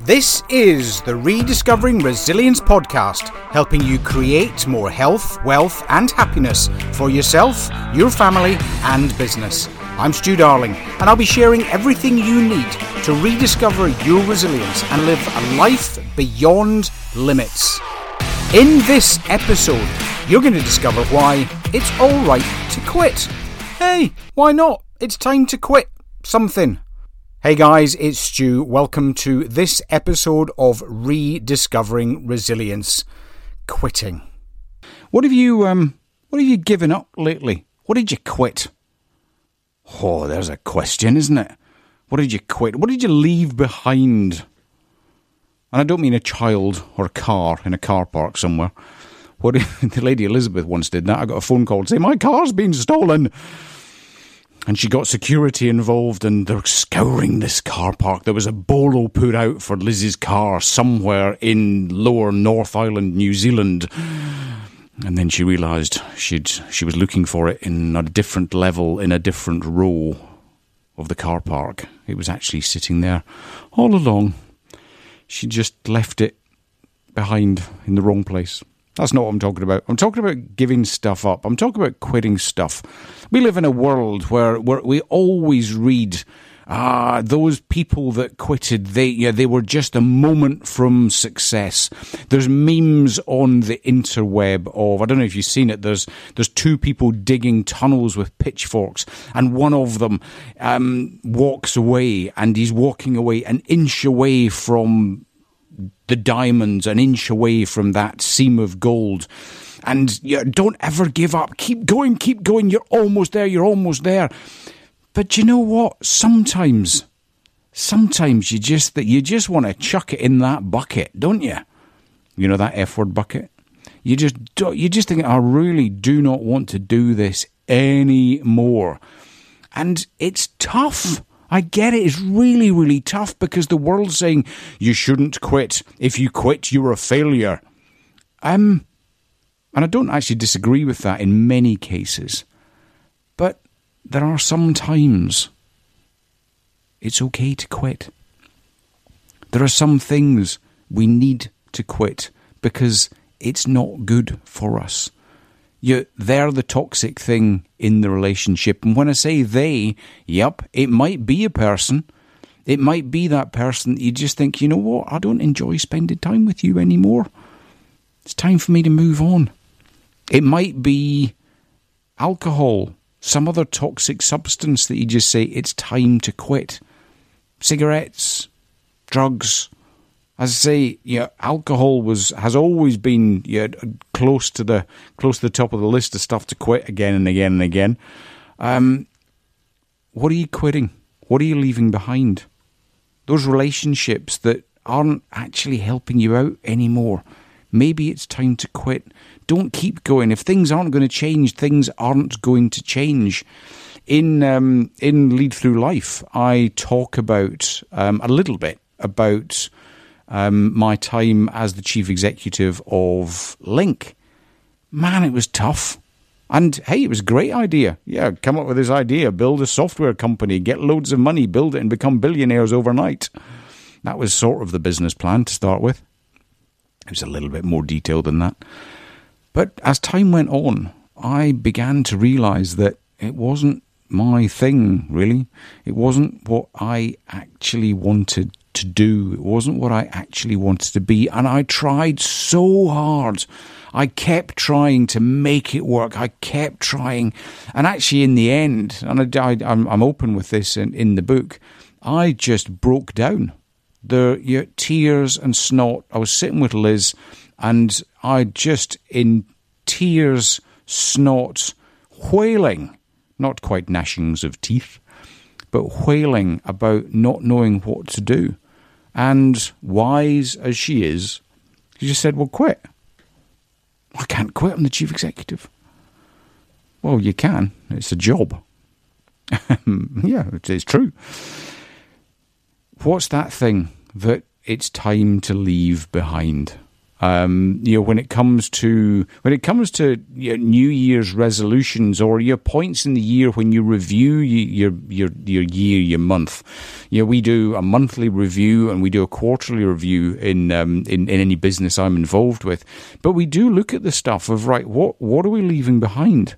This is the Rediscovering Resilience podcast, helping you create more health, wealth, and happiness for yourself, your family, and business. I'm Stew Darling, and I'll be sharing everything you need to rediscover your resilience and live a life beyond limits. In this episode, you're going to discover why it's alright to quit. Hey, why not? It's time to quit something. Hey guys, it's Stew. Welcome to this episode of Rediscovering Resilience. Quitting. What have you um what have you given up lately? What did you quit? Oh, there's a question, isn't it? What did you quit? What did you leave behind? And I don't mean a child or a car in a car park somewhere. What the lady Elizabeth once did that. I got a phone call to say my car's been stolen and she got security involved and they're scouring this car park. There was a bolo put out for Lizzie's car somewhere in lower North Island, New Zealand. And then she realised she'd she was looking for it in a different level, in a different row of the car park. It was actually sitting there all along. She just left it behind in the wrong place. That's not what I'm talking about. I'm talking about giving stuff up. I'm talking about quitting stuff. We live in a world where, we always read, ah, those people that quitted, they, yeah, they were just a moment from success. There's memes on the interweb of, I don't know if you've seen it, there's, there's two people digging tunnels with pitchforks and one of them, um, walks away and he's walking away an inch away from the diamonds an inch away from that seam of gold. And you don't ever give up. Keep going, keep going. You're almost there, you're almost there. But you know what? Sometimes, sometimes you just that you just want to chuck it in that bucket, don't you? You know that F word bucket. You just you just think I really do not want to do this anymore, and it's tough. I get it. It's really, really tough because the world's saying you shouldn't quit. If you quit, you're a failure. Um, and I don't actually disagree with that in many cases. But there are some times it's okay to quit. There are some things we need to quit because it's not good for us you they're the toxic thing in the relationship. And when I say they, yep, it might be a person. It might be that person that you just think, you know what, I don't enjoy spending time with you anymore. It's time for me to move on. It might be alcohol, some other toxic substance that you just say, it's time to quit. Cigarettes, drugs, as I say, yeah, alcohol was has always been yeah, close to the close to the top of the list of stuff to quit again and again and again. Um, what are you quitting? What are you leaving behind? Those relationships that aren't actually helping you out anymore. Maybe it's time to quit. Don't keep going. If things aren't going to change, things aren't going to change. In um, in Lead Through Life, I talk about um, a little bit about um, my time as the chief executive of Link. Man, it was tough. And hey, it was a great idea. Yeah, come up with this idea, build a software company, get loads of money, build it, and become billionaires overnight. That was sort of the business plan to start with. It was a little bit more detailed than that. But as time went on, I began to realize that it wasn't my thing, really. It wasn't what I actually wanted to do. It wasn't what I actually wanted to be. And I tried so hard. I kept trying to make it work. I kept trying. And actually, in the end, and I, am open with this in, in the book, I just broke down. The you know, tears and snot. I was sitting with Liz, and I just, in tears, snot, wailing, not quite gnashings of teeth, but wailing about not knowing what to do. And wise as she is, she just said, Well, quit. I can't quit. I'm the chief executive. Well, you can. It's a job. yeah, it's true. What's that thing that it's time to leave behind? Um, you know, when it comes to when it comes to your New Year's resolutions or your points in the year when you review your your your year, your month. You know, we do a monthly review and we do a quarterly review in um, in, in any business I'm involved with. But we do look at the stuff of right, what what are we leaving behind?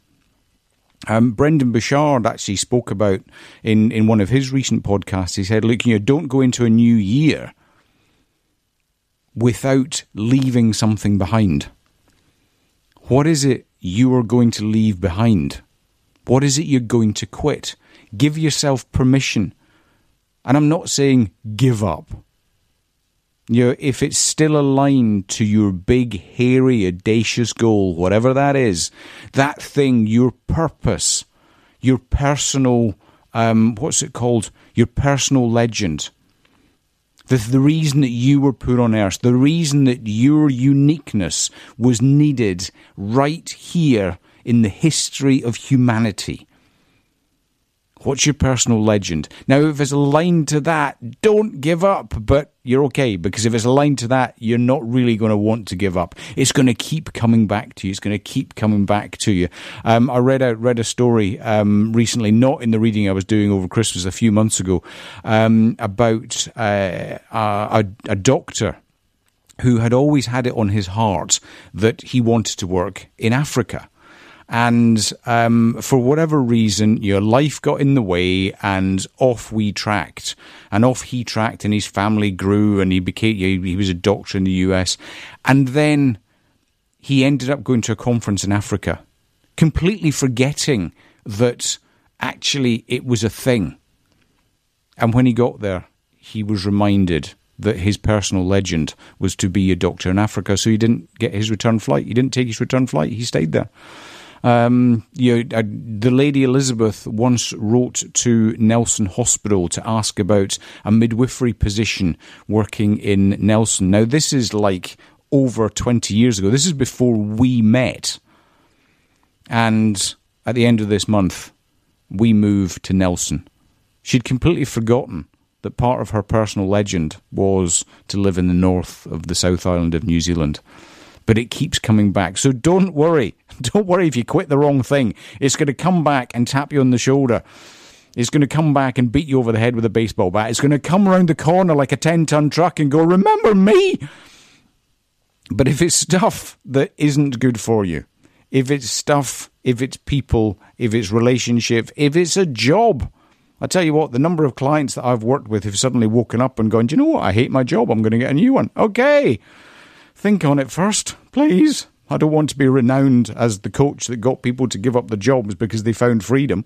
Um, Brendon Burchard actually spoke about in, in one of his recent podcasts. He said, "Look, you know, don't go into a new year without leaving something behind. What is it you are going to leave behind? What is it you're going to quit? Give yourself permission. And I'm not saying give up. You know, if it's still aligned to your big, hairy, audacious goal, whatever that is, that thing, your purpose, your personal, um, what's it called? Your personal legend the, the reason that you were put on earth, the reason that your uniqueness was needed right here in the history of humanity. What's your personal legend? Now, if it's aligned to that, don't give up, but you're okay because if it's aligned to that, you're not really going to want to give up. It's going to keep coming back to you. It's going to keep coming back to you. Um, I read a read a story um, recently, not in the reading I was doing over Christmas a few months ago, um, about uh, a, a doctor who had always had it on his heart that he wanted to work in Africa and um, for whatever reason, your life got in the way, and off we tracked, and off he tracked, and his family grew, and he became he was a doctor in the U.S., and then he ended up going to a conference in Africa, completely forgetting that actually it was a thing. And when he got there, he was reminded that his personal legend was to be a doctor in Africa. So he didn't get his return flight. He didn't take his return flight. He stayed there. Um, you uh, the Lady Elizabeth once wrote to Nelson Hospital to ask about a midwifery position working in Nelson. Now, this is like over 20 years ago. This is before we met. And at the end of this month, we moved to Nelson. She'd completely forgotten that part of her personal legend was to live in the north of the South Island of New Zealand but it keeps coming back. So don't worry. Don't worry if you quit the wrong thing. It's going to come back and tap you on the shoulder. It's going to come back and beat you over the head with a baseball bat. It's going to come around the corner like a 10 ton truck and go, Remember me? But if it's stuff that isn't good for you, if it's stuff, if it's people, if it's relationship, if it's a job, I tell you what, the number of clients that I've worked with have suddenly woken up and gone, Do you know what? I hate my job. I'm going to get a new one. Okay. Think on it first, please. I don't want to be renowned as the coach that got people to give up the jobs because they found freedom.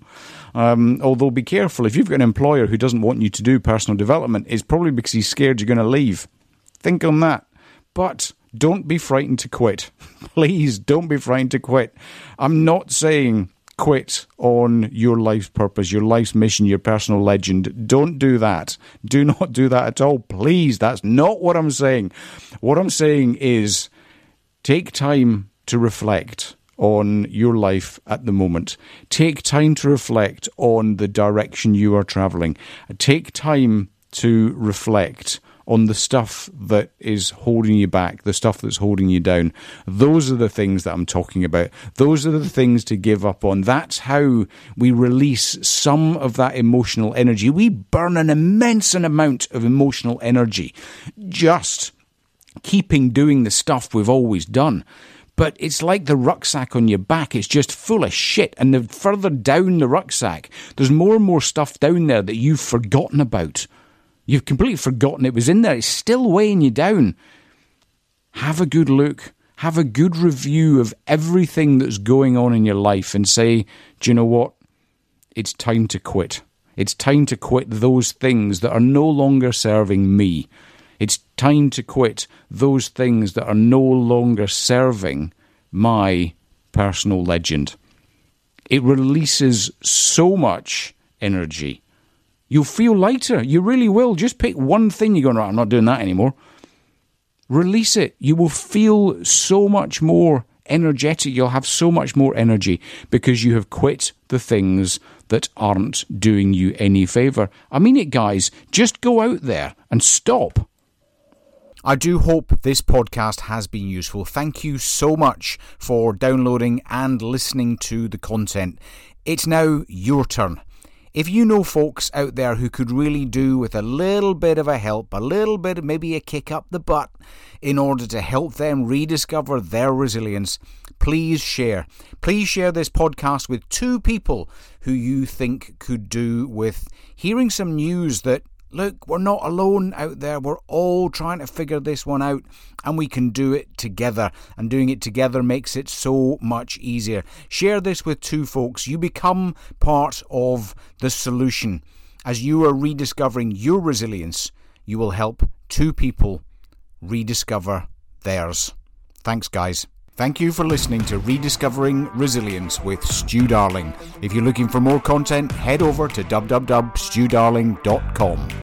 Um, although, be careful if you've got an employer who doesn't want you to do personal development, it's probably because he's scared you're going to leave. Think on that. But don't be frightened to quit. Please don't be frightened to quit. I'm not saying quit on your life's purpose, your life's mission, your personal legend. Don't do that. Do not do that at all. Please, that's not what I'm saying. What I'm saying is take time to reflect on your life at the moment. Take time to reflect on the direction you are traveling. Take time to reflect on the stuff that is holding you back, the stuff that's holding you down. Those are the things that I'm talking about. Those are the things to give up on. That's how we release some of that emotional energy. We burn an immense amount of emotional energy just keeping doing the stuff we've always done but it's like the rucksack on your back. It's just full of shit. And the further down the rucksack, there's more and more stuff down there that you've forgotten about. You've completely forgotten it was in there. It's still weighing you down. Have a good look. Have a good review of everything that's going on in your life and say, do you know what? It's time to quit. It's time to quit those things that are no longer serving me. It's time to quit those things that are no longer serving my personal legend. It releases so much energy You'll feel lighter. You really will. Just pick one thing you're going, right, I'm not doing that anymore. Release it. You will feel so much more energetic. You'll have so much more energy because you have quit the things that aren't doing you any favor. I mean it, guys. Just go out there and stop I do hope this podcast has been useful. Thank you so much for downloading and listening to the content. It's now your turn. If you know folks out there who could really do with a little bit of a help, a little bit, maybe a kick up the butt, in order to help them rediscover their resilience, please share. Please share this podcast with two people who you think could do with hearing some news that look, we're not alone out there. We're all trying to figure this one out, and we can do it together. And doing it together makes it so much easier. Share this with two folks. You become part of the solution. As you are rediscovering your resilience, you will help two people rediscover theirs. Thanks, guys. Thank you for listening to Rediscovering Resilience with Stew Darling. If you're looking for more content, head over to www.stewdarling.com.